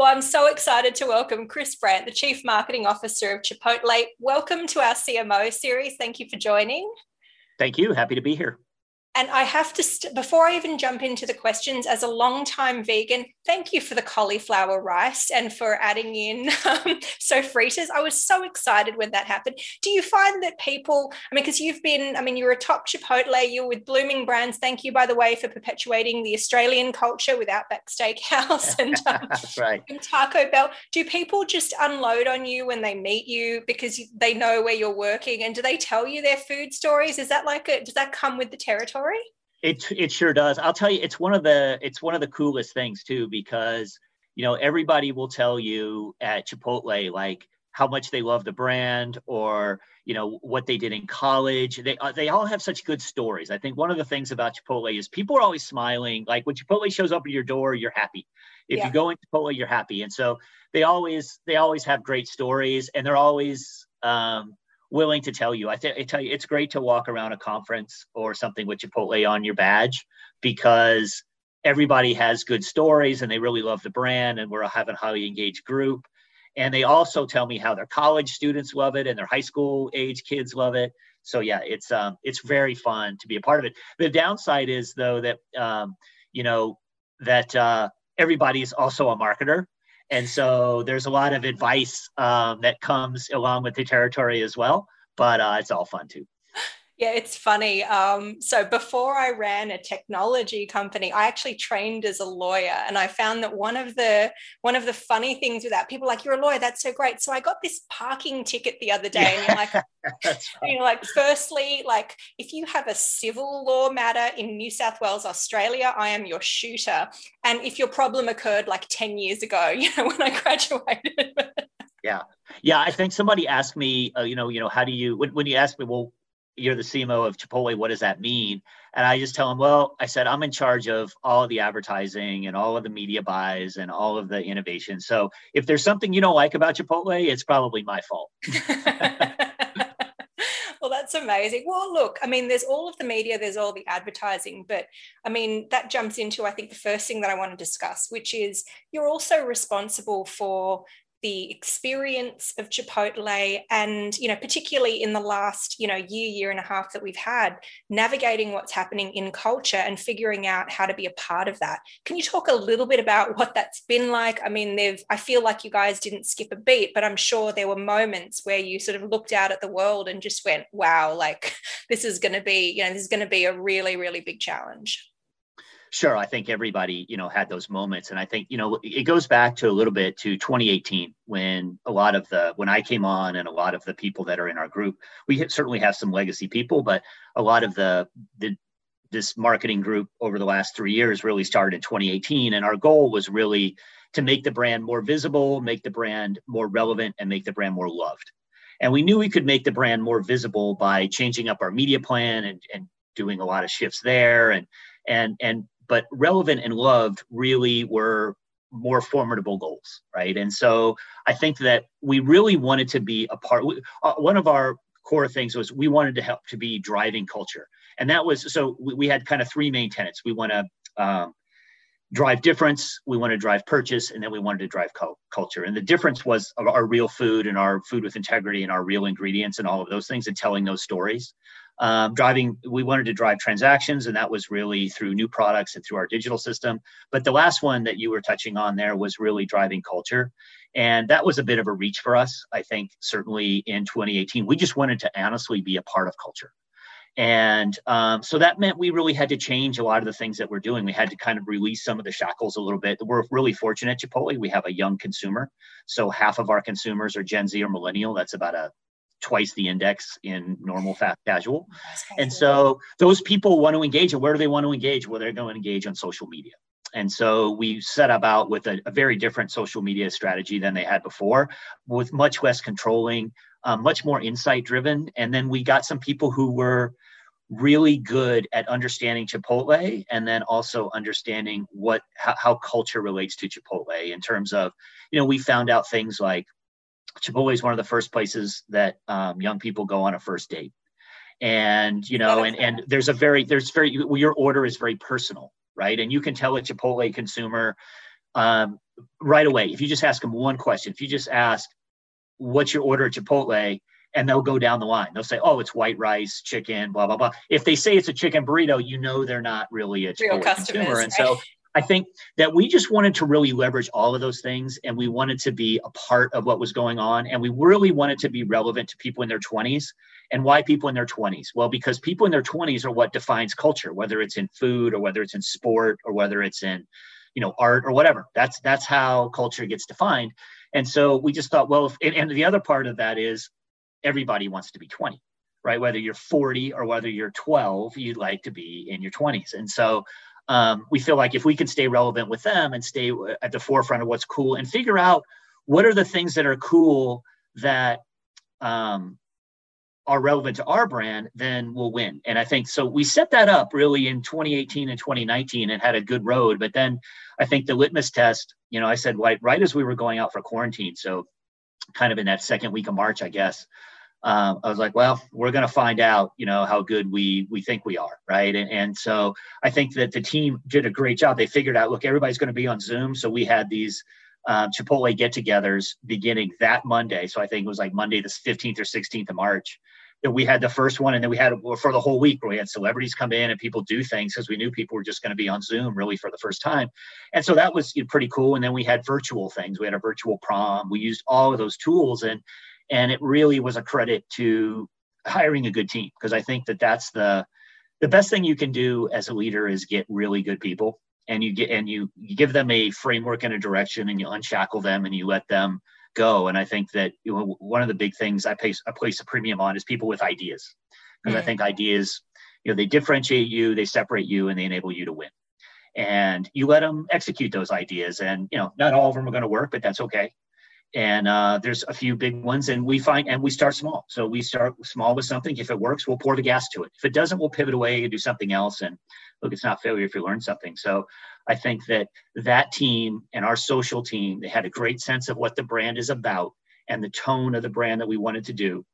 Well, I'm so excited to welcome Chris Brandt, the Chief Marketing Officer of Chipotle. Welcome to our CMO series. Thank you for joining. Thank you. Happy to be here. And I have to, st- before I even jump into the questions, as a long-time vegan, thank you for the cauliflower rice and for adding in um, sofritas. I was so excited when that happened. Do you find that people, I mean, because you've been, I mean, you're a top Chipotle, you're with Bloomin' Brands. Thank you, by the way, for perpetuating the Australian culture with Outback Steakhouse and, um, right. and Taco Bell. Do people just unload on you when they meet you because they know where you're working? And do they tell you their food stories? Is that like a, does that come with the territory? It it sure does. I'll tell you, it's one of the it's one of the coolest things too because you know everybody will tell you at Chipotle like how much they love the brand or you know what they did in college. They uh, they all have such good stories. I think one of the things about Chipotle is people are always smiling. Like when Chipotle shows up at your door, you're happy. If Yeah. you go in Chipotle, you're happy, and so they always they always have great stories, and they're always um, willing to tell you. I, th- I tell you, it's great to walk around a conference or something with Chipotle on your badge because everybody has good stories and they really love the brand, and we're having a highly engaged group. And they also tell me how their college students love it and their high school age kids love it. So yeah, it's um, it's very fun to be a part of it. The downside is though that um, you know that uh, everybody is also a marketer, and so there's a lot of advice um, that comes along with the territory as well. But uh, it's all fun too. Yeah, it's funny. Um, so before I ran a technology company, I actually trained as a lawyer, and I found that one of the one of the funny things with that, people are like, "You're a lawyer, that's so great." So I got this parking ticket the other day, and you're like, That's you know, like firstly, like if you have a civil law matter in New South Wales, Australia, I am your shooter, and if your problem occurred like ten years ago, you know, when I graduated. Yeah, yeah. I think somebody asked me, uh, you know, you know, how do you when, when you ask me, well, you're the CMO of Chipotle, what does that mean? And I just tell them, well, I said I'm in charge of all of the advertising and all of the media buys and all of the innovation. So if there's something you don't like about Chipotle, it's probably my fault. well, that's amazing. Well, look, I mean, there's all of the media, there's all the advertising, but I mean, that jumps into, I think, the first thing that I want to discuss, which is you're also responsible for the experience of Chipotle and, you know, particularly in the last, you know, year, year and a half that we've had, navigating what's happening in culture and figuring out how to be a part of that. Can you talk a little bit about what that's been like? I mean, they've, I feel like you guys didn't skip a beat, but I'm sure there were moments where you sort of looked out at the world and just went, wow, like this is going to be, you know, this is going to be a really, really big challenge. Sure, I think everybody, you know, had those moments, and I think, you know, it goes back to a little bit to 2018 when a lot of the when I came on, and a lot of the people that are in our group, we certainly have some legacy people, but a lot of the the this marketing group over the last three years really started in 2018, and our goal was really to make the brand more visible, make the brand more relevant, and make the brand more loved. And we knew we could make the brand more visible by changing up our media plan and and doing a lot of shifts there, and and and but relevant and loved really were more formidable goals, right? And so I think that we really wanted to be a part. Uh, one of our core things was we wanted to help to be driving culture, and that was so we, we had kind of three main tenets. We want to um, drive difference, we want to drive purchase, and then we wanted to drive cul- culture. And the difference was our real food and our food with integrity and our real ingredients and all of those things and telling those stories um, driving we wanted to drive transactions and that was really through new products and through our digital system but the last one that you were touching on there was really driving culture and that was a bit of a reach for us i think certainly in 2018 we just wanted to honestly be a part of culture and um, so that meant we really had to change a lot of the things that we're doing. We had to kind of release some of the shackles a little bit. We're really fortunate at Chipotle. We have a young consumer. So half of our consumers are Gen Z or millennial. That's about a twice the index in normal fast casual. And so those people want to engage. And where do they want to engage? Well, they're going to engage on social media. And so we set about with a, a very different social media strategy than they had before, with much less controlling, um, much more insight driven. And then we got some people who were really good at understanding Chipotle and then also understanding what how, how culture relates to Chipotle in terms of, you know, we found out things like Chipotle is one of the first places that um, young people go on a first date. And you know, and and there's a very there's very your order is very personal, right? And you can tell a Chipotle consumer um, right away, if you just ask them one question, if you just ask, what's your order at Chipotle? And they'll go down the line. They'll say, oh, it's white rice, chicken, blah, blah, blah. If they say it's a chicken burrito, you know they're not really a Chipotle consumer. And right? so I think that we just wanted to really leverage all of those things and we wanted to be a part of what was going on. And we really wanted to be relevant to people in their 20s. And why people in their 20s? Well, because people in their 20s are what defines culture, whether it's in food or whether it's in sport or whether it's in you know art or whatever that's that's how culture gets defined and so we just thought well if, and, and the other part of that is everybody wants to be 20 right whether you're 40 or whether you're 12 you'd like to be in your 20s and so um, we feel like if we can stay relevant with them and stay at the forefront of what's cool and figure out what are the things that are cool that um, are relevant to our brand, then we'll win. And I think so. We set that up really in 2018 and 2019 and had a good road. But then I think the litmus test, you know, I said right, right as we were going out for quarantine. So kind of in that second week of March, I guess. Um, I was like, well, we're going to find out, you know, how good we we think we are, right? And, and so I think that the team did a great job. They figured out, look, everybody's going to be on Zoom, so we had these um, Chipotle get-togethers beginning that Monday. So I think it was like Monday the 15th or 16th of March That we had the first one. And then we had for the whole week where we had celebrities come in and people do things because we knew people were just going to be on zoom really for the first time. And so that was you know, pretty cool. And then we had virtual things. We had a virtual prom. We used all of those tools. And and it really was a credit to hiring a good team because i think that that's the the best thing you can do as a leader is get really good people and you get and you, you give them a framework and a direction and you unshackle them and you let them go. And I think that you know, one of the big things I place, I place a premium on is people with ideas, because mm-hmm. I think ideas, you know, they differentiate you, they separate you, and they enable you to win. And you let them execute those ideas, and you know, not all of them are going to work, but that's okay. And uh, there's a few big ones, and we find and we start small. So we start small with something. If it works, we'll pour the gas to it. If it doesn't, we'll pivot away and do something else. And look, it's not failure if you learn something. So I think that that team and our social team, they had a great sense of what the brand is about and the tone of the brand that we wanted to do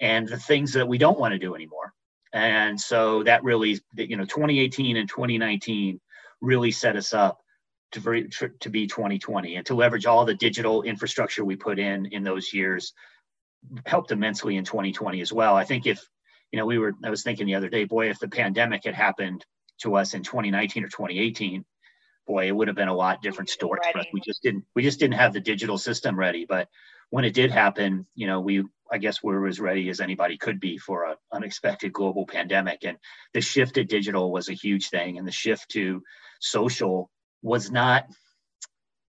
and the things that we don't want to do anymore. And so that really, you know, 2018 and 2019 really set us up to, to be 2020 and to leverage all the digital infrastructure we put in in those years helped immensely in 2020 as well. I think if, you know, we were, I was thinking the other day, boy, if the pandemic had happened to us in 2019 or 2018, boy, it would have been a lot different story. We just didn't we just didn't have the digital system ready. But when it did happen, you know, we I guess we were as ready as anybody could be for an unexpected global pandemic. And the shift to digital was a huge thing, and the shift to social was not.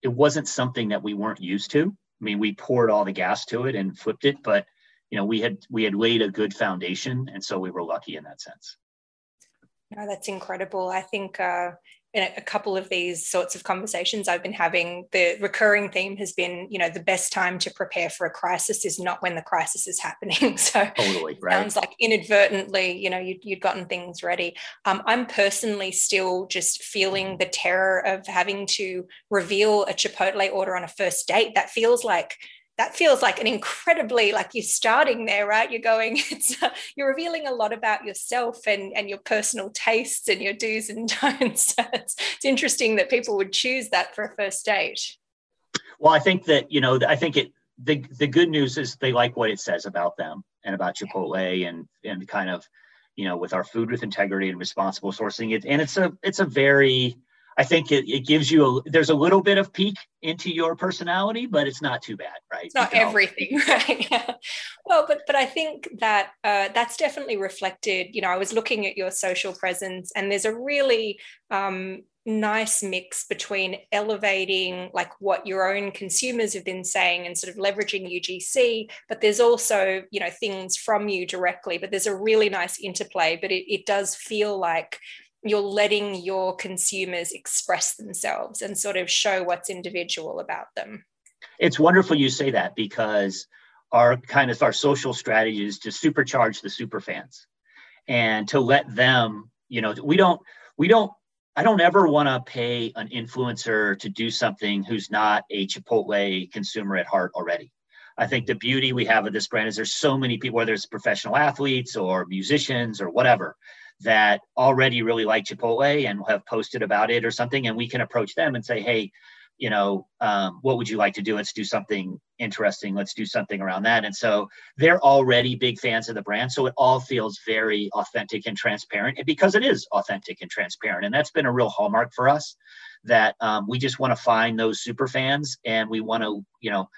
It wasn't something that we weren't used to. I mean, we poured all the gas to it and flipped it, but you know, we had we had laid a good foundation, and so we were lucky in that sense. No, that's incredible. I think uh, in a couple of these sorts of conversations I've been having, the recurring theme has been, you know, the best time to prepare for a crisis is not when the crisis is happening. So totally, right. sounds like inadvertently, you know, you, would gotten things ready. Um, I'm personally still just feeling the terror of having to reveal a Chipotle order on a first date. That feels like that feels like an incredibly like you're starting there right? You're going it's uh, you're revealing a lot about yourself and and your personal tastes and your do's and don'ts. It's, it's interesting that people would choose that for a first date. Well i think that you know i think it the the good news is they like what it says about them and about chipotle and and kind of you know with our food with integrity and responsible sourcing. It and it's a it's a very I think it, it gives you a there's a little bit of peek into your personality, but it's not too bad, right? It's not everything, right? Well, but but I think that uh, that's definitely reflected. You know, I was looking at your social presence, and there's a really um, nice mix between elevating like what your own consumers have been saying and sort of leveraging UGC, but there's also you know things from you directly. But there's a really nice interplay. But it, it does feel like you're letting your consumers express themselves and sort of show what's individual about them. It's wonderful you say that because our kind of our social strategy is to supercharge the super fans and to let them, you know, we don't we don't I don't ever want to pay an influencer to do something who's not a Chipotle consumer at heart already. I think the beauty we have of this brand is there's so many people, whether it's professional athletes or musicians or whatever, that already really like Chipotle and have posted about it or something, and we can approach them and say, hey, you know, um, what would you like to do? Let's do something interesting. Let's do something around that. And so they're already big fans of the brand. So it all feels very authentic and transparent because it is authentic and transparent. And that's been a real hallmark for us that um, we just want to find those super fans and we want to, you know,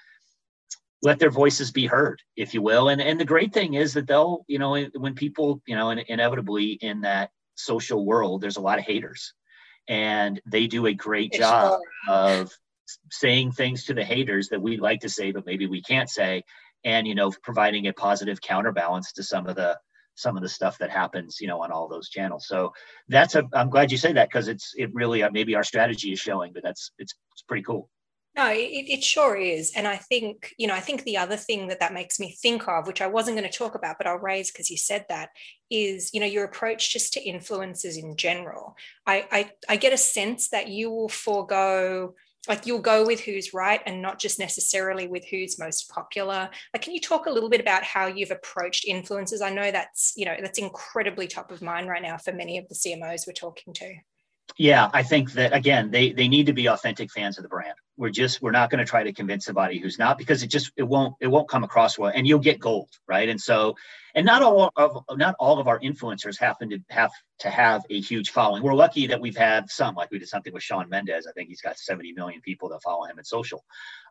let their voices be heard, if you will. And and the great thing is that they'll, you know, when people, you know, inevitably in that social world, there's a lot of haters, and they do a great job of saying things to the haters that we'd like to say, but maybe we can't say, and you know, providing a positive counterbalance to some of the some of the stuff that happens, you know, on all those channels. So that's a. I'm glad you say that because it's it really uh, maybe our strategy is showing, but that's it's it's pretty cool. No, it, it sure is. And I think, you know, I think the other thing that that makes me think of, which I wasn't going to talk about, but I'll raise because you said that, is, you know, your approach just to influencers in general. I, I, I get a sense that you will forego like you'll go with who's right and not just necessarily with who's most popular like can you talk a little bit about how you've approached influencers i know that's you know that's incredibly top of mind right now for many of the cmos we're talking to yeah i think that again they they need to be authentic fans of the brand. We're just we're not going to try to convince somebody who's not because it just it won't it won't come across well and you'll get gold right? And so and not all of not all of our influencers happen to have to have a huge following. We're lucky that we've had some like we did something with Shawn Mendes. I think he's got 70 million people that follow him in social.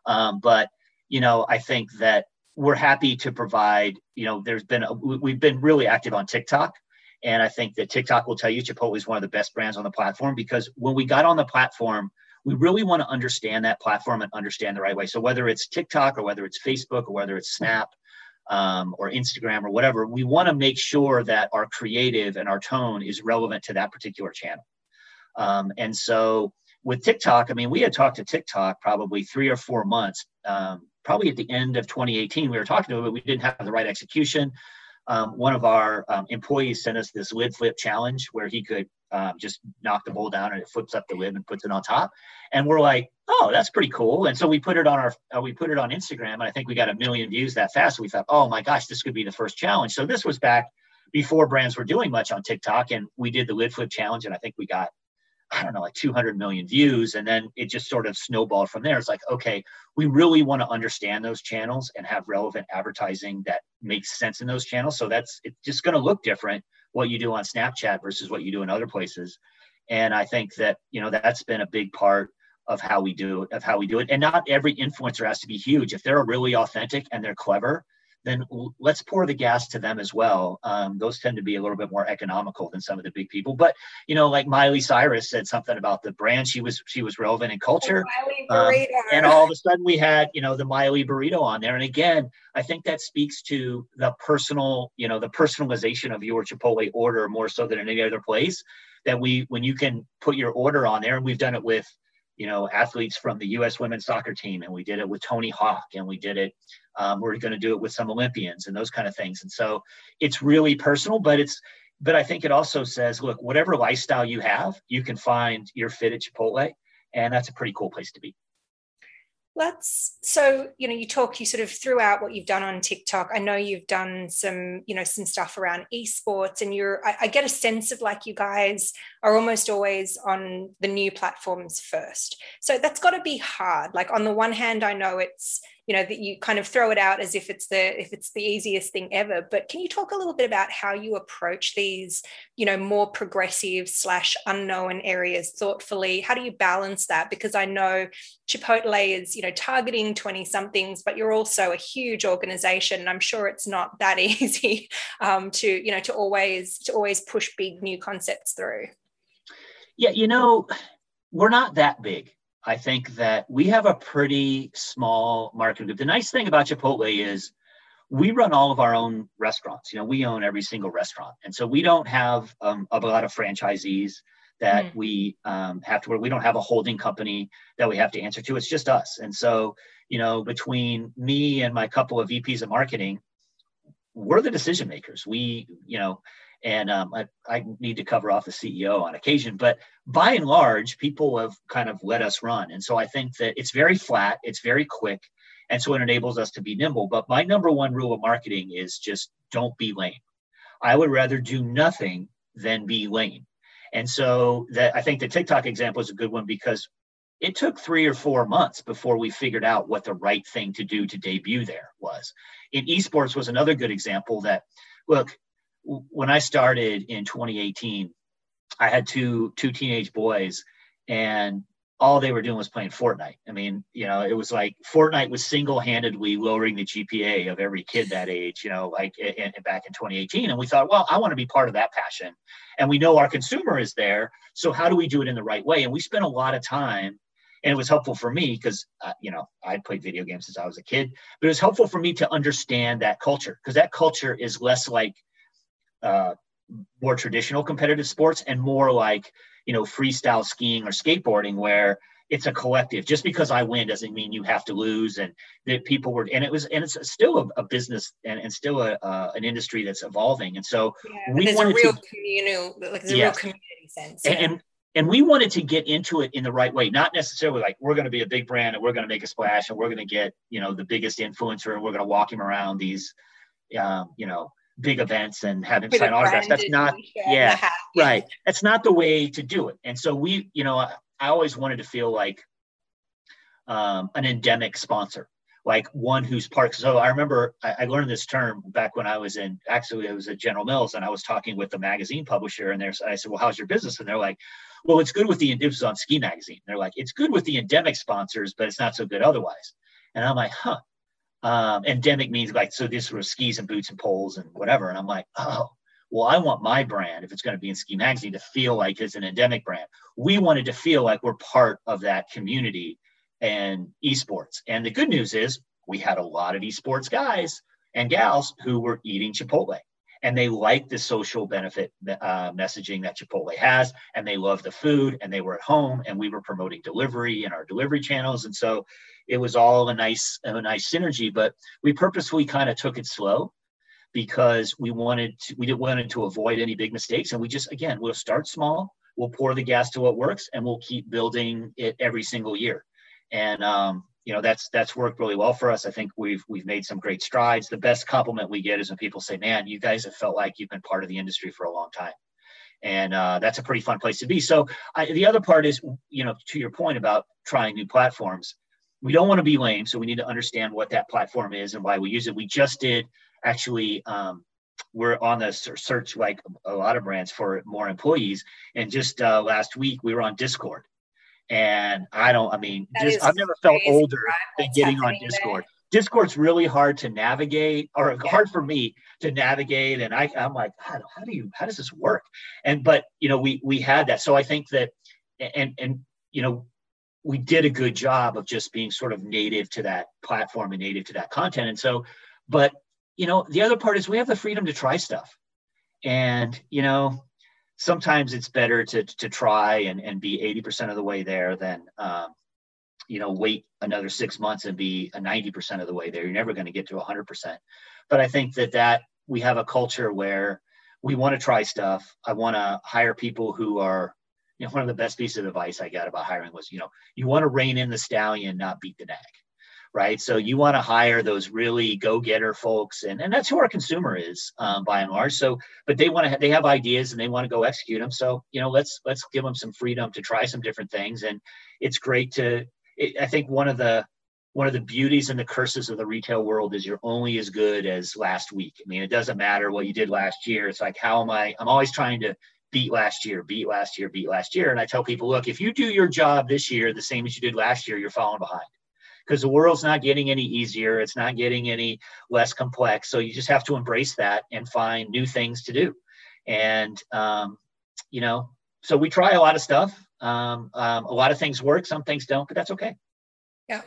Um, but you know i think that we're happy to provide you know there's been a, we've been really active on tiktok and i think that tiktok will tell you chipotle is one of the best brands on the platform because when we got on the platform we really want to understand that platform and understand the right way. So whether it's TikTok or whether it's Facebook or whether it's Snap um, or Instagram or whatever, we want to make sure that our creative and our tone is relevant to that particular channel. Um, and so with TikTok, I mean, we had talked to TikTok probably three or four months, um, probably at the end of 2018. We were talking to them, but we didn't have the right execution. Um, one of our um, employees sent us this lid flip challenge where he could um, just knock the bowl down and it flips up the lid and puts it on top. And we're like, oh, that's pretty cool. And so we put it on our, uh, we put it on Instagram, and I think we got a million views that fast. We thought, oh my gosh, this could be the first challenge. So this was back before brands were doing much on TikTok, and we did the lid flip challenge, and I think we got I don't know, like 200 million views. And then it just sort of snowballed from there. It's like, okay, we really want to understand those channels and have relevant advertising that makes sense in those channels. So that's it's just going to look different what you do on Snapchat versus what you do in other places. And I think that, you know, that's been a big part of how we do of how we do it. And not every influencer has to be huge. If they're really authentic and they're clever, then let's pour the gas to them as well. Um, those tend to be a little bit more economical than some of the big people. But you know, like Miley Cyrus said something about the brand. She was she was relevant in culture, um, and all of a sudden we had you know the Miley burrito on there. And again, I think that speaks to the personal you know the personalization of your Chipotle order more so than in any other place. That we when you can put your order on there, and we've done it with you know, athletes from the U.S. women's soccer team, and we did it with Tony Hawk, and we did it. Um, we're going to do it with some Olympians and those kind of things. And so it's really personal, but it's, but I think it also says, look, whatever lifestyle you have, you can find your fit at Chipotle, and that's a pretty cool place to be let's so you know you talk you sort of threw out what you've done on tiktok. I know you've done some you know some stuff around esports and you're I, I, get a sense of like you guys are almost always on the new platforms first. So that's got to be hard. Like on the one hand i know it's you know that you kind of throw it out as if it's the if it's the easiest thing ever. But can you talk a little bit about how you approach these you know more progressive slash unknown areas thoughtfully? How do you balance that? Because i know chipotle is you know targeting 20 somethings but you're also a huge organization and i'm sure it's not that easy um, to you know to always to always push big new concepts through. Yeah you know we're not that big I think that we have a pretty small market group. The nice thing about Chipotle is we run all of our own restaurants. You know, we own every single restaurant, and so we don't have um, a lot of franchisees that mm we um, have to. We don't have a holding company that we have to answer to. It's just us, and so you know, between me and my couple of VPs of marketing, we're the decision makers. We, you know, and um, I, I, need to cover off the CEO on occasion. But by and large, people have kind of let us run, and so I think that it's very flat, it's very quick, and so it enables us to be nimble. But my number one rule of marketing is just don't be lame. I would rather do nothing than be lame. And so that I think the TikTok example is a good one because it took three or four months before we figured out what the right thing to do to debut there was. In esports was another good example that, look, when I started in 2018, I had two two teenage boys, and all they were doing was playing Fortnite. I mean, you know, it was like Fortnite was single-handedly lowering the GPA of every kid that age, you know, like in, in, back in 2018. And we thought, well, I want to be part of that passion. And we know our consumer is there. So how do we do it in the right way? And we spent a lot of time and it was helpful for me because uh, you know i played video games since i was a kid but it was helpful for me to understand that culture because that culture is less like uh, more traditional competitive sports and more like you know freestyle skiing or skateboarding where it's a collective. Just because i win doesn't mean you have to lose and that people were and it was and it's still a, a business and, and still a, uh, an industry that's evolving. And so yeah, we wanted a real to, communal like there's a real community sense yeah. and, and and we wanted to get into it in the right way not necessarily like we're going to be a big brand and we're going to make a splash and we're going to get you know the biggest influencer and we're going to walk him around these um, you know big events and have him sign autographs that's not yeah, right that's not the way to do it and so we you know i, I always wanted to feel like um, an endemic sponsor like one who's part. So I remember I, I, learned this term back when I was in, actually, it was at General Mills, and I was talking with the magazine publisher, and there's, I said, well, how's your business? And they're like, well, it's good with the, it was on Ski Magazine. They're like, it's good with the endemic sponsors, but it's not so good otherwise. And I'm like, huh. Um, endemic means like, so this was skis and boots and poles and whatever. And I'm like, oh, well, I want my brand, if it's going to be in Ski Magazine, to feel like it's an endemic brand. We wanted to feel like we're part of that community and esports. And the good news is we had a lot of esports guys and gals who were eating Chipotle and they liked the social benefit uh, messaging that Chipotle has, and they loved the food, and they were at home, and we were promoting delivery in our delivery channels, and so it was all a nice a nice synergy. But we purposefully kind of took it slow because we wanted to, we didn't wanted to avoid any big mistakes, and we just again we'll start small, we'll pour the gas to what works, and we'll keep building it every single year and um, you know that's that's worked really well for us. I think we've we've made some great strides. The best compliment we get is when people say, "Man, you guys have felt like you've been part of the industry for a long time," and uh, that's a pretty fun place to be. So I, the other part is, you know, to your point about trying new platforms, we don't want to be lame, so we need to understand what that platform is and why we use it. We just did actually. Um, we're on the search like a lot of brands for more employees and just uh, last week we were on discord and I don't, I mean, just, I've never felt older than getting on Discord. There. Discord's really hard to navigate or yeah. hard for me to navigate. And I, I'm like, how, how do you, how does this work? And, but, you know, we, we had that. So I think that, and, and, you know, we did a good job of just being sort of native to that platform and native to that content. And so, but, you know, the other part is we have the freedom to try stuff. And, you know, sometimes it's better to to try and, and be 80% of the way there than um, you know wait another six months and be a 90% of the way there you're never going to get to 100% but i think that that we have a culture where we want to try stuff i want to hire people who are you know one of the best pieces of advice i got about hiring was you know you want to rein in the stallion not beat the nag right? So you want to hire those really go-getter folks, and, and that's who our consumer is um, by and large. So, but they want to they have ideas and they want to go execute them. So you know, let's let's give them some freedom to try some different things, and it's great to. It, I think one of the one of the beauties and the curses of the retail world is you're only as good as last week. I mean, it doesn't matter what you did last year. It's like, how am I? I'm always trying to beat last year, beat last year, beat last year. And I tell people, look, if you do your job this year the same as you did last year, you're falling behind because the world's not getting any easier. It's not getting any less complex. So you just have to embrace that and find new things to do. And, um, you know, so we try a lot of stuff. Um, um, a lot of things work, some things don't, but that's okay. Yeah.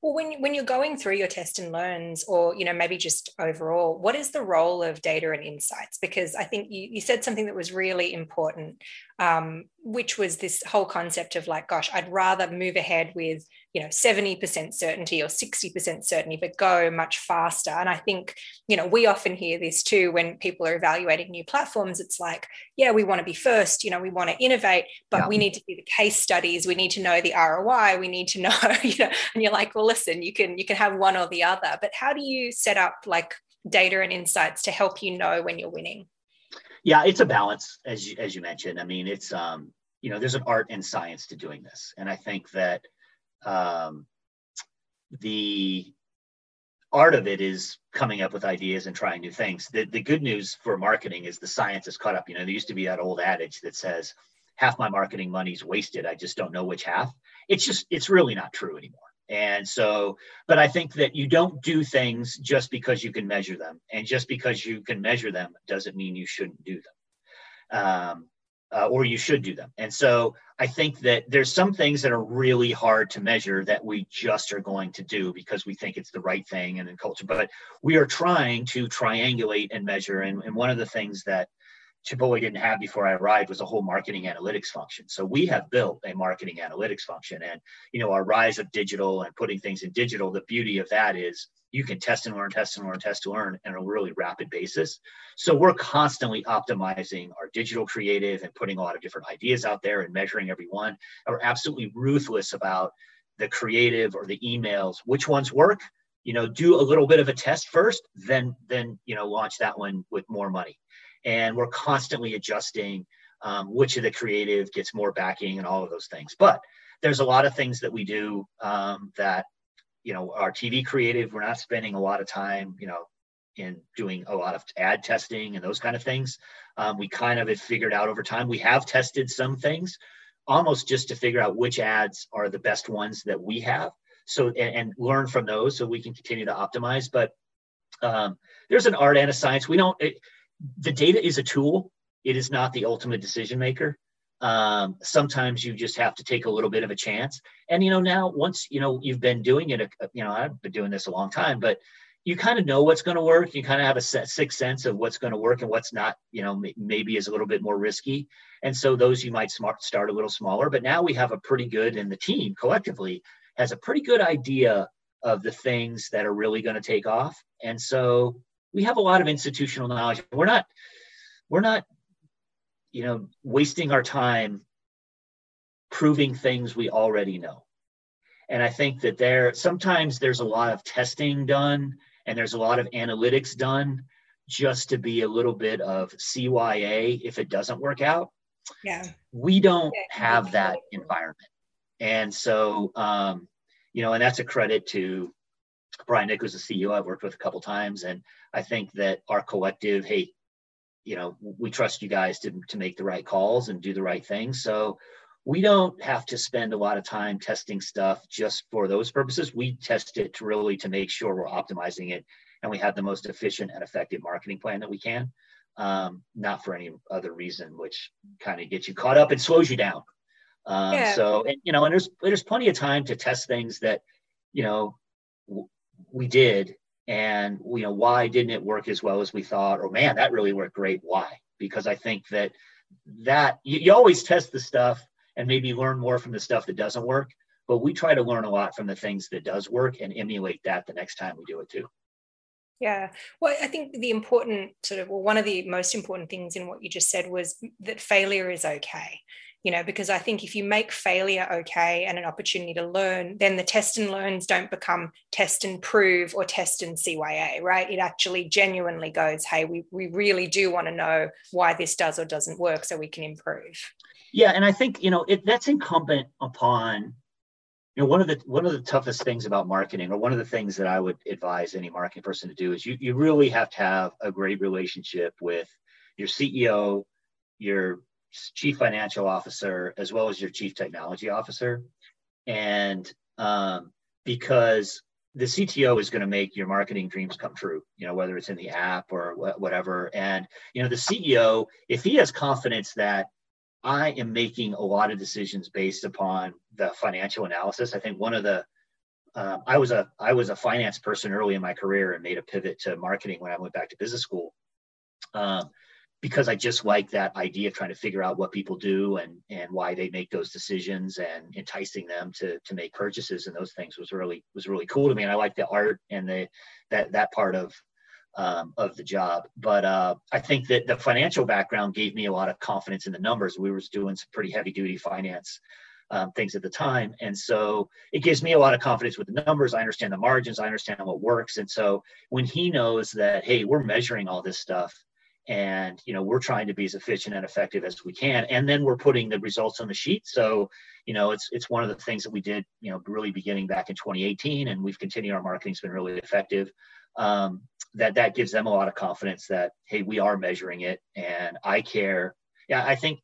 Well, when when you're going through your test and learns, or you know maybe just overall, what is the role of data and insights? Because I think you, you said something that was really important, um, which was this whole concept of like, gosh, I'd rather move ahead with you know 70% certainty or 60% certainty but go much faster. And i think you know we often hear this too when people are evaluating new platforms. It's like yeah we want to be first you know we want to innovate but yeah. we need to do the case studies. We need to know the roi we need to know you know and you're like well listen you can you can have one or the other but how do you set up like data and insights to help you know when you're winning yeah it's a balance as you, as you mentioned i mean it's um you know there's an art and science to doing this and i think that um, the art of it is coming up with ideas and trying new things. The, the good news for marketing is the science has caught up. You know, there used to be that old adage that says, half my marketing money's wasted. I just don't know which half. It's just, it's really not true anymore. And so, but I think that you don't do things just because you can measure them. And just because you can measure them doesn't mean you shouldn't do them. Um, uh, or you should do them. And so I think that there's some things that are really hard to measure that we just are going to do because we think it's the right thing and in culture. But we are trying to triangulate and measure. And, and one of the things that Chipotle didn't have before I arrived was a whole marketing analytics function. So we have built a marketing analytics function. And, you know, our rise of digital and putting things in digital, the beauty of that is you can test and learn, test and learn, test to learn on a really rapid basis. So we're constantly optimizing our digital creative and putting a lot of different ideas out there and measuring every one. And we're absolutely ruthless about the creative or the emails, which ones work, you know, do a little bit of a test first, then, then, you know, launch that one with more money and we're constantly adjusting um, which of the creative gets more backing and all of those things. But there's a lot of things that we do um, that, you know, our TV creative, we're not spending a lot of time, you know, in doing a lot of ad testing and those kind of things. Um, we kind of have figured out over time. We have tested some things almost just to figure out which ads are the best ones that we have. So, and, and learn from those so we can continue to optimize. But um, there's an art and a science. We don't, it, the data is a tool. It is not the ultimate decision maker. Um, sometimes you just have to take a little bit of a chance. And you know, now once you know you've been doing it, you know, I've been doing this a long time, but you kind of know what's going to work. You kind of have a sixth sense of what's going to work and what's not. You know, maybe is a little bit more risky. And so those you might smart start a little smaller. But now we have a pretty good, and the team collectively has a pretty good idea of the things that are really going to take off. And so we have a lot of institutional knowledge. We're not we're not you know wasting our time proving things we already know. And I think that there sometimes there's a lot of testing done and there's a lot of analytics done just to be a little bit of CYA if it doesn't work out. Yeah. We don't have that environment. And so um, you know, and that's a credit to Brian Niccol was the CEO I've worked with a couple times, and I think that our collective, hey, you know, we trust you guys to to make the right calls and do the right thing. So we don't have to spend a lot of time testing stuff just for those purposes. We test it to really to make sure we're optimizing it and we have the most efficient and effective marketing plan that we can. Um, not for any other reason, which kind of gets you caught up and slows you down. Um, yeah. So, and, you know, and there's there's plenty of time to test things that, you know, we did and you know why didn't it work as well as we thought? Or man that really worked great. Why? Because i think that that you, you, always test the stuff and maybe learn more from the stuff that doesn't work but we try to learn a lot from the things that does work and emulate that the next time we do it too. Yeah. Well i think the important sort of well one of the most important things in what you just said was that failure is okay you know because i think if you make failure okay and an opportunity to learn then the test and learns don't become test and prove or test and cya right? It actually genuinely goes hey we, we really do want to know why this does or doesn't work so we can improve. Yeah and i think you know it, that's incumbent upon you know one of the one of the toughest things about marketing or one of the things that i would advise any marketing person to do is you, you really have to have a great relationship with your ceo your chief financial officer as well as your chief technology officer. And um, because the cto is going to make your marketing dreams come true you know whether it's in the app or wh- whatever. And you know the ceo if he has confidence that i am making a lot of decisions based upon the financial analysis i think one of the um, i was a i was a finance person early in my career and made a pivot to marketing when i went back to business school. Um, because I just like that idea of trying to figure out what people do and and why they make those decisions and enticing them to to make purchases and those things was really was really cool to me. And I like the art and the that that part of um, of the job. But uh, I think that the financial background gave me a lot of confidence in the numbers. We were doing some pretty heavy duty finance um, things at the time. And so it gives me a lot of confidence with the numbers. I understand the margins. I understand what works. And so when he knows that hey we're measuring all this stuff and you know we're trying to be as efficient and effective as we can. And then we're putting the results on the sheet. So you know it's it's one of the things that we did you know really beginning back in 2018 and we've continued our marketing's been really effective. Um, that that gives them a lot of confidence that hey we are measuring it and i care. Yeah i think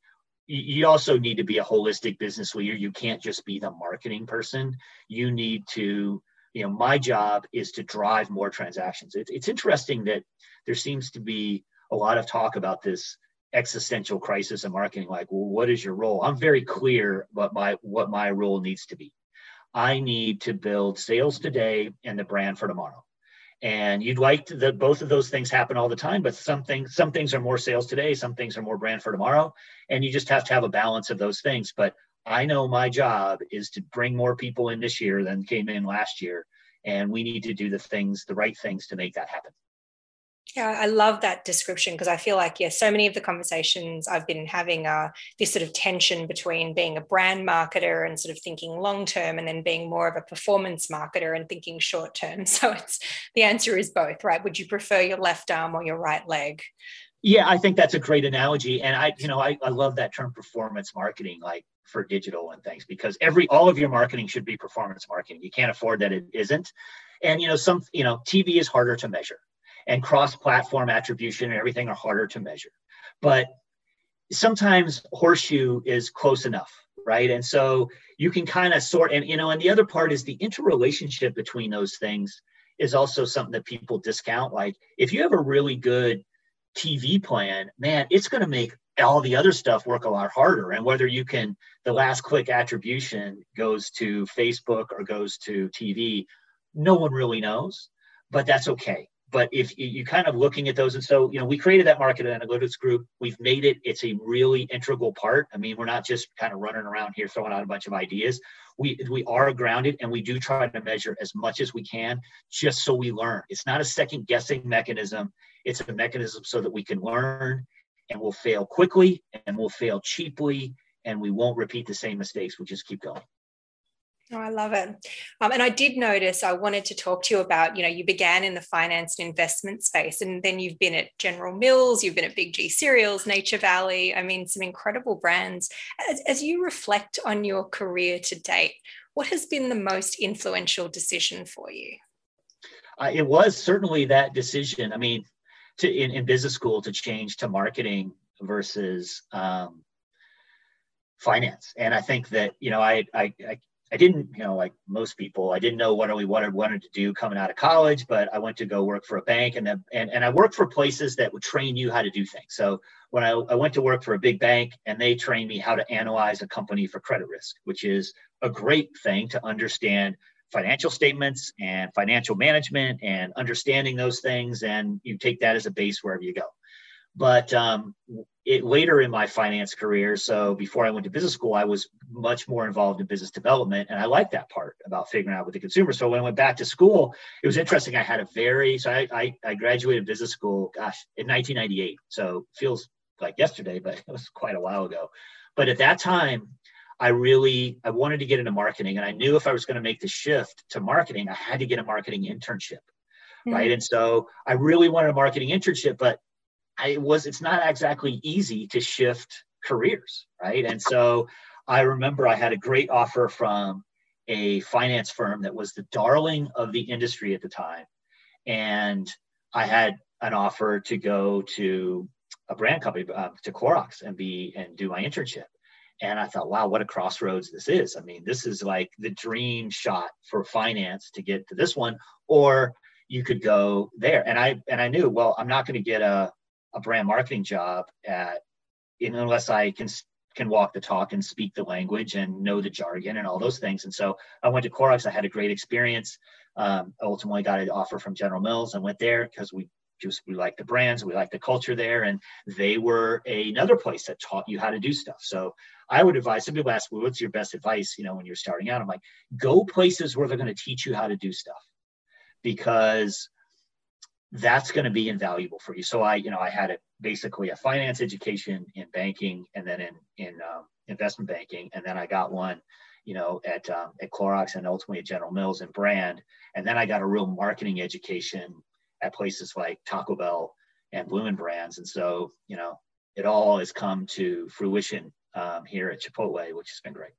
you also need to be a holistic business leader. You can't just be the marketing person. You need to you know my job is to drive more transactions. It, it's interesting that there seems to be a lot of talk about this existential crisis in marketing like well what is your role? I'm very clear what my what my role needs to be. I need to build sales today and the brand for tomorrow. And you'd like that both of those things happen all the time but some things some things are more sales today some things are more brand for tomorrow. And you just have to have a balance of those things. But i know my job is to bring more people in this year than came in last year. And we need to do the things the right things to make that happen yeah, I love that description because I feel like, yeah, so many of the conversations I've been having are this sort of tension between being a brand marketer and sort of thinking long term and then being more of a performance marketer and thinking short term. So it's the answer is both, right? Would you prefer your left arm or your right leg? Yeah, I think that's a great analogy. And I, you know, I, I love that term performance marketing, like for digital and things, because every all of your marketing should be performance marketing. You can't afford that it isn't. And you know, some, you know, TV is harder to measure and cross-platform attribution and everything are harder to measure. But sometimes horseshoe is close enough, right? And so you can kind of sort and you know, and the other part is the interrelationship between those things is also something that people discount. Like if you have a really good TV plan, man, it's going to make all the other stuff work a lot harder. And whether you can, the last click attribution goes to Facebook or goes to TV, no one really knows, but that's okay but if you kind of looking at those and so you know we created that market analytics group. We've made it it's a really integral part. I mean we're not just kind of running around here throwing out a bunch of ideas. We we are grounded and we do try to measure as much as we can just so we learn. It's not a second guessing mechanism. It's a mechanism so that we can learn and we'll fail quickly and we'll fail cheaply and we won't repeat the same mistakes. We'll just keep going Oh, I love it. Um, and I did notice I wanted to talk to you about, you know, you began in the finance and investment space, and then you've been at General Mills, you've been at Big G Cereals, Nature Valley. I mean, some incredible brands. As, as you reflect on your career to date, what has been the most influential decision for you? Uh, it was certainly that decision. I mean, to in, in business school to change to marketing versus um, finance, and I think that you know I I, I I didn't, you know, like most people, I didn't know what I wanted, wanted to do coming out of college, but I went to go work for a bank and, then, and, and I worked for places that would train you how to do things. So when I, I went to work for a big bank and they trained me how to analyze a company for credit risk, which is a great thing to understand financial statements and financial management and understanding those things. And you take that as a base wherever you go. But um, it later in my finance career, so before I went to business school, I was much more involved in business development, and I liked that part about figuring out with the consumer. So when I went back to school, it was interesting. I had a very so I I, I graduated business school, gosh, in 1998. So feels like yesterday, but it was quite a while ago. But at that time, I really I wanted to get into marketing, and I knew if I was going to make the shift to marketing, I had to get a marketing internship, mm-hmm. right? And so I really wanted a marketing internship, but I was it's not exactly easy to shift careers, right? And so I remember I had a great offer from a finance firm that was the darling of the industry at the time. And I had an offer to go to a brand company, uh, to Clorox, and be and do my internship. And I thought, wow, what a crossroads this is. I mean, this is like the dream shot for finance to get to this one, or you could go there. And I and I knew, well, I'm not going to get a a brand marketing job at unless I can can walk the talk and speak the language and know the jargon and all those things. And so I went to Clorox. I had a great experience. Um, ultimately got an offer from General Mills and went there because we just we like the brands, we like the culture there, and they were a, another place that taught you how to do stuff. So I would advise some people ask, well, what's your best advice? You know, when you're starting out, I'm like, go places where they're going to teach you how to do stuff because that's going to be invaluable for you. So I, you know, I had basically a finance education in banking and then in, in um, investment banking. And then I got one, you know, at, um, at Clorox and ultimately at General Mills and brand. And then I got a real marketing education at places like Taco Bell and Bloomin' Brands. And so, you know, it all has come to fruition um, here at Chipotle, which has been great.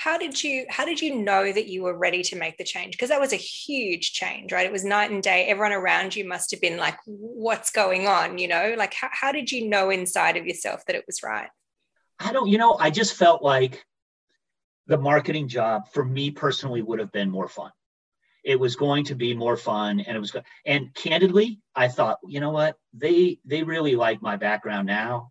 How did you how did you know that you were ready to make the change? Because that was a huge change, right? It was night and day. Everyone around you must have been like, "What's going on?" You know, like how, how did you know inside of yourself that it was right? I don't, you know, I just felt like the marketing job for me personally would have been more fun. It was going to be more fun, and it was. And candidly, I thought, you know what? They they really like my background now.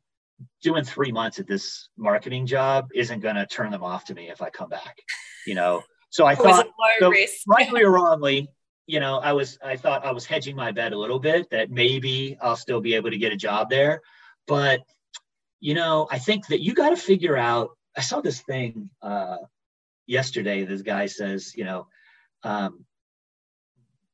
Doing three months at this marketing job isn't going to turn them off to me if I come back. You know. So I thought, so, rightly or wrongly, you know, I was I thought I was hedging my bet a little bit that maybe I'll still be able to get a job there, but you know, I think that you got to figure out. I saw this thing uh, yesterday. This guy says, you know, um,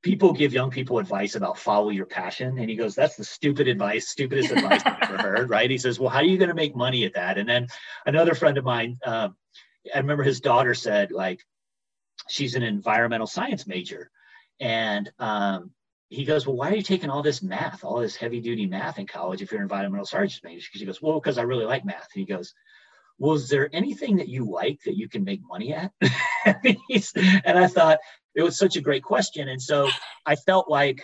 people give young people advice about follow your passion, and he goes, "That's the stupid advice, stupidest advice I've ever heard." Right? He says, "Well, how are you going to make money at that?" And then another friend of mine, um, I remember his daughter said, like, she's an environmental science major, and um, he goes, Well, why are you taking all this math, all this heavy duty math in college if you're an environmental science major? She goes, Well, because I really like math. And he goes, Well, is there anything that you like that you can make money at? and I thought it was such a great question. And so I felt like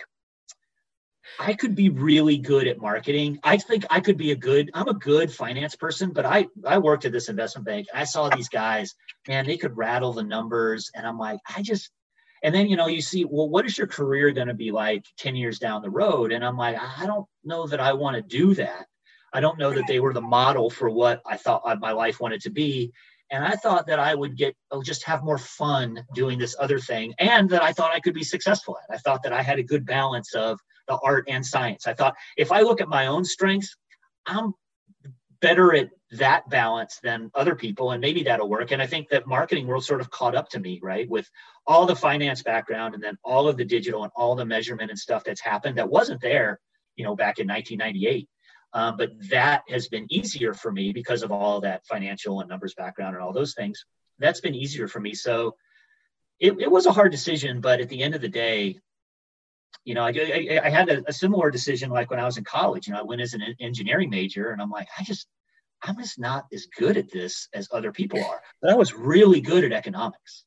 I could be really good at marketing. I think I could be a good, I'm a good finance person, but I, I worked at this investment bank. I saw these guys, man, they could rattle the numbers. And I'm like, I just, and then, you know, you see, well, what is your career going to be like 10 years down the road? And I'm like, I don't know that I want to do that. I don't know that they were the model for what I thought my life wanted to be. And I thought that I would get, I'll just have more fun doing this other thing. And that I thought I could be successful at. I thought that I had a good balance of the art and science. I thought if I look at my own strengths, I'm better at that balance than other people and maybe that'll work and i think that marketing world sort of caught up to me right with all the finance background and then all of the digital and all the measurement and stuff that's happened that wasn't there you know back in 1998 um, but that has been easier for me because of all that financial and numbers background and all those things that's been easier for me so it, it was a hard decision but at the end of the day you know, I, I, I had a, a, similar decision like when I was in college. You know, I went as an engineering major, and I'm like, I just, I'm just not as good at this as other people are. But I was really good at economics,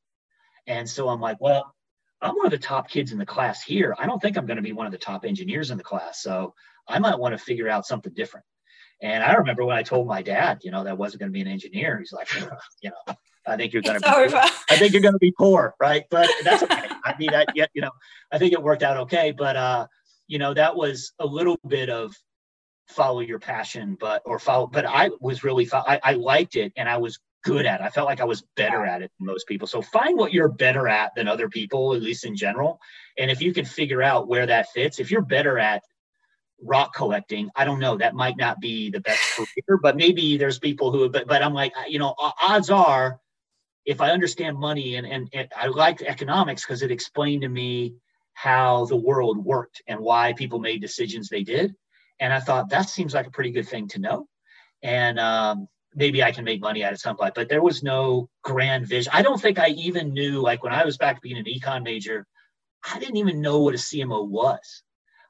and so I'm like, well, I'm one of the top kids in the class here. I don't think I'm going to be one of the top engineers in the class, so I might want to figure out something different. And I remember when I told my dad, you know, that I wasn't going to be an engineer. He's like, you know, I think you're going to be. Over. I think you're going to be poor, right? But that's okay. I mean, I, yet, you know, I think it worked out okay. But uh, you know, that was a little bit of follow your passion, but or follow. But I was really, I, I liked it, and I was good at it. I felt like I was better at it than most people. So find what you're better at than other people, at least in general. And if you can figure out where that fits, if you're better at rock collecting i don't know that might not be the best career but maybe there's people who but, but i'm like you know odds are if i understand money and and, and i liked economics because it explained to me how the world worked and why people made decisions they did and i thought that seems like a pretty good thing to know and um, maybe i can make money at it some point but there was no grand vision i don't think i even knew like when i was back being an econ major i didn't even know what a cmo was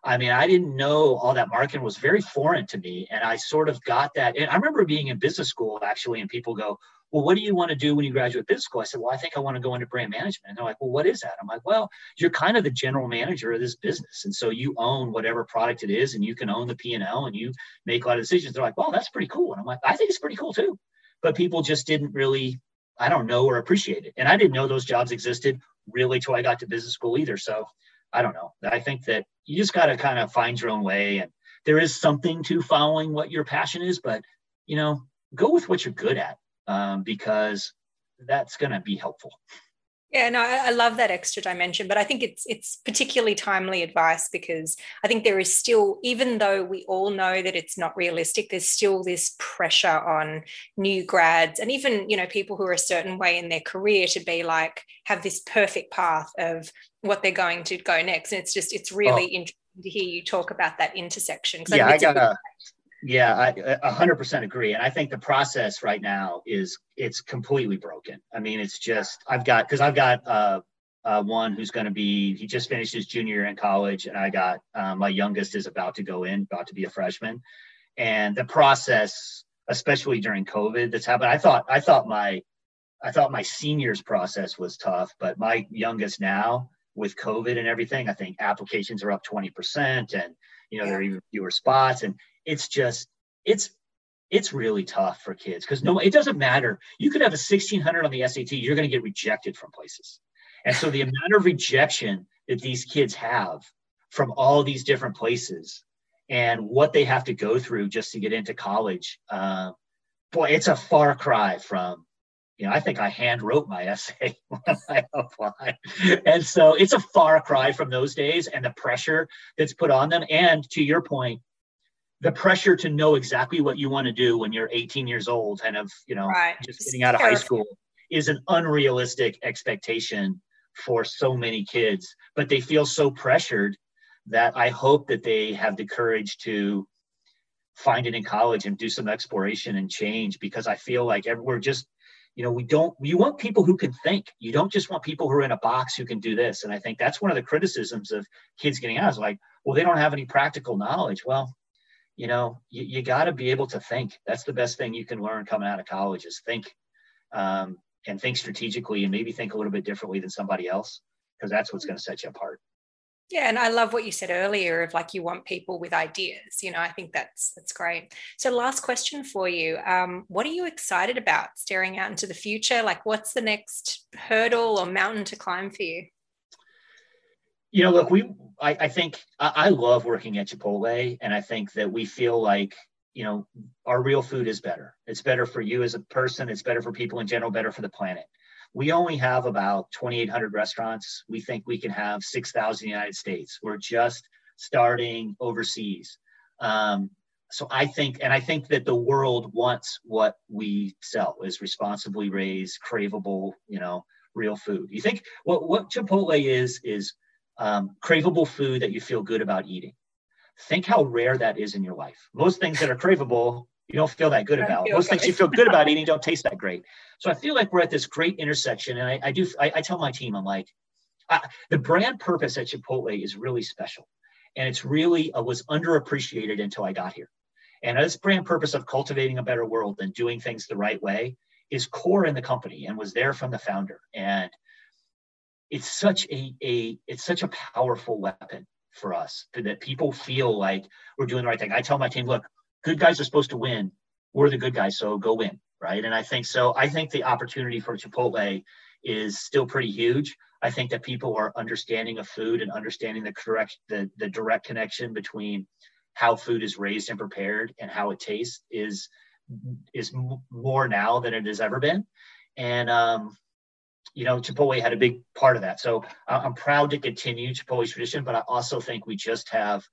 I mean, I didn't know all that marketing was very foreign to me. And I sort of got that. And I remember being in business school actually, and people go, Well, what do you want to do when you graduate business school? I said, Well, I think I want to go into brand management. And they're like, Well, what is that? I'm like, Well, you're kind of the general manager of this business. And so you own whatever product it is, and you can own the P&L and you make a lot of decisions. They're like, Well, that's pretty cool. And I'm like, I think it's pretty cool too. But people just didn't really, I don't know, or appreciate it. And I didn't know those jobs existed really till I got to business school either. So I don't know. I think that you just got to kind of find your own way. And there is something to following what your passion is, but you know, go with what you're good at um, because that's going to be helpful. Yeah, no, I love that extra dimension, but I think it's it's particularly timely advice because I think there is still, even though we all know that it's not realistic, there's still this pressure on new grads and even you know people who are a certain way in their career to be like have this perfect path of what they're going to go next. And it's just it's really oh. interesting to hear you talk about that intersection. Yeah, I, I got a yeah, I a hundred percent agree. And I think the process right now is it's completely broken. I mean, it's just I've got because I've got uh, uh, one who's going to be he just finished his junior year in college, and I got uh, my youngest is about to go in, about to be a freshman, and the process, especially during COVID, that's happened. I thought I thought my I thought my seniors process was tough, but my youngest now with COVID and everything, I think applications are up 20% and you know, yeah. there are even fewer spots. And it's just, it's it's really tough for kids because no, it doesn't matter. You could have a 1600 on the SAT, you're going to get rejected from places. And so the amount of rejection that these kids have from all these different places and what they have to go through just to get into college, uh, boy, it's a far cry from you know, I think I hand wrote my essay when I applied. And so it's a far cry from those days and the pressure that's put on them. And to your point, the pressure to know exactly what you want to do when you're 18 years old and of, you know, right. just getting out of high school is an unrealistic expectation for so many kids. But they feel so pressured that I hope that they have the courage to find it in college and do some exploration and change because I feel like we're just you know we don't you want people who can think you don't just want people who are in a box who can do this and i think that's one of the criticisms of kids getting out is like well they don't have any practical knowledge well you know you, you got to be able to think that's the best thing you can learn coming out of college is think um, and think strategically and maybe think a little bit differently than somebody else because that's what's going to set you apart yeah, and I love what you said earlier of like you want people with ideas. You know, I think that's that's great. So, last question for you: um, What are you excited about staring out into the future? Like, what's the next hurdle or mountain to climb for you? You know, look, we I, I think I, I love working at Chipotle, and I think that we feel like you know our real food is better. It's better for you as a person. It's better for people in general. Better for the planet we only have about 2,800 restaurants. We think we can have 6,000 in the United States. We're just starting overseas. Um, so I think, and I think that the world wants what we sell is responsibly raised, craveable, you know, real food. You think what what Chipotle is is um, craveable food that you feel good about eating. Think how rare that is in your life. Most things that are craveable you don't feel that good about. Most things you feel good about eating don't taste that great. So I feel like we're at this great intersection, and I, I do. I, I, tell my team, I'm like, I, the brand purpose at Chipotle is really special, and it's really uh, was underappreciated until I got here. And this brand purpose of cultivating a better world and doing things the right way is core in the company and was there from the founder. And it's such a, a it's such a powerful weapon for us that people feel like we're doing the right thing. I tell my team, look, good guys are supposed to win. We're the good guys, so go win, right? And I think so. I think the opportunity for Chipotle is still pretty huge. I think that people are understanding of food and understanding the correct the, the direct connection between how food is raised and prepared and how it tastes is is more now than it has ever been. And um, you know, Chipotle had a big part of that. So I'm proud to continue Chipotle's tradition, but I also think we just have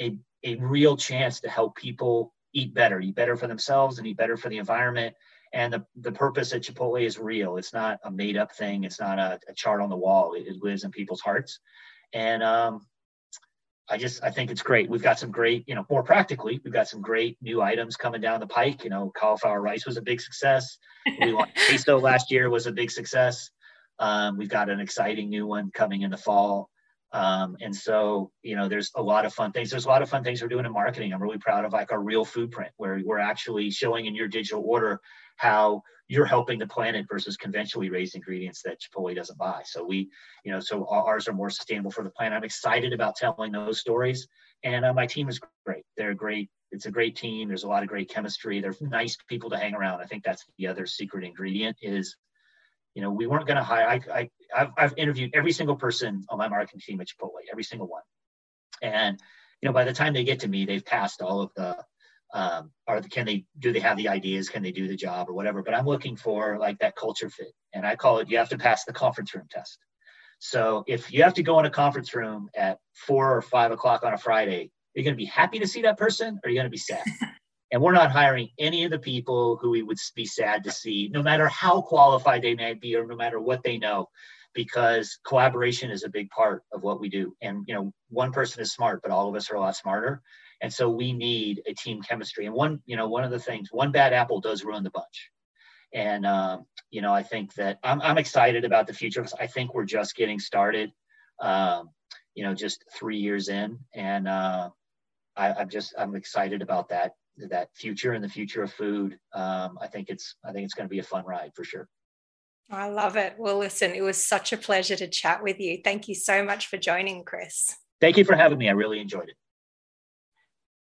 a, a real chance to help people eat better, eat better for themselves and eat better for the environment. And the, the purpose at Chipotle is real. It's not a made up thing. It's not a, a chart on the wall. It, it, lives in people's hearts. And um, I just, I think it's great. We've got some great, you know, more practically, we've got some great new items coming down the pike. You know, cauliflower rice was a big success. We launched pesto last year was a big success. Um, we've got an exciting new one coming in the fall. Um, and so, you know, there's a lot of fun things. There's a lot of fun things we're doing in marketing. I'm really proud of like our Real Foodprint, where we're actually showing in your digital order how you're helping the planet versus conventionally raised ingredients that Chipotle doesn't buy. So we, you know, so ours are more sustainable for the planet. I'm excited about telling those stories, and uh, my team is great. They're great. It's a great team. There's a lot of great chemistry. They're nice people to hang around. I think that's the other secret ingredient is you know, we weren't going to hire. I, I, I've, I've interviewed every single person on my marketing team at Chipotle, every single one. And, you know, by the time they get to me, they've passed all of the, um, or the, can they, do they have the ideas? Can they do the job or whatever? But I'm looking for like that culture fit. And I call it, you have to pass the conference room test. So if you have to go in a conference room at four or five o'clock on a Friday, are you're going to be happy to see that person or you're you going to be sad? And we're not hiring any of the people who we would be sad to see, no matter how qualified they may be or no matter what they know, because collaboration is a big part of what we do. And, you know, one person is smart, but all of us are a lot smarter. And so we need a team chemistry. And one, you know, one of the things, one bad apple does ruin the bunch. And um, you know, I think that I'm I'm excited about the future. Because I think we're just getting started. Um, you know, just three years in, and uh, I, I'm just I'm excited about that that future and the future of food. Um, I think it's I think it's going to be a fun ride for sure. I love it. Well, listen, it was such a pleasure to chat with you. Thank you so much for joining, Chris. Thank you for having me. I really enjoyed it.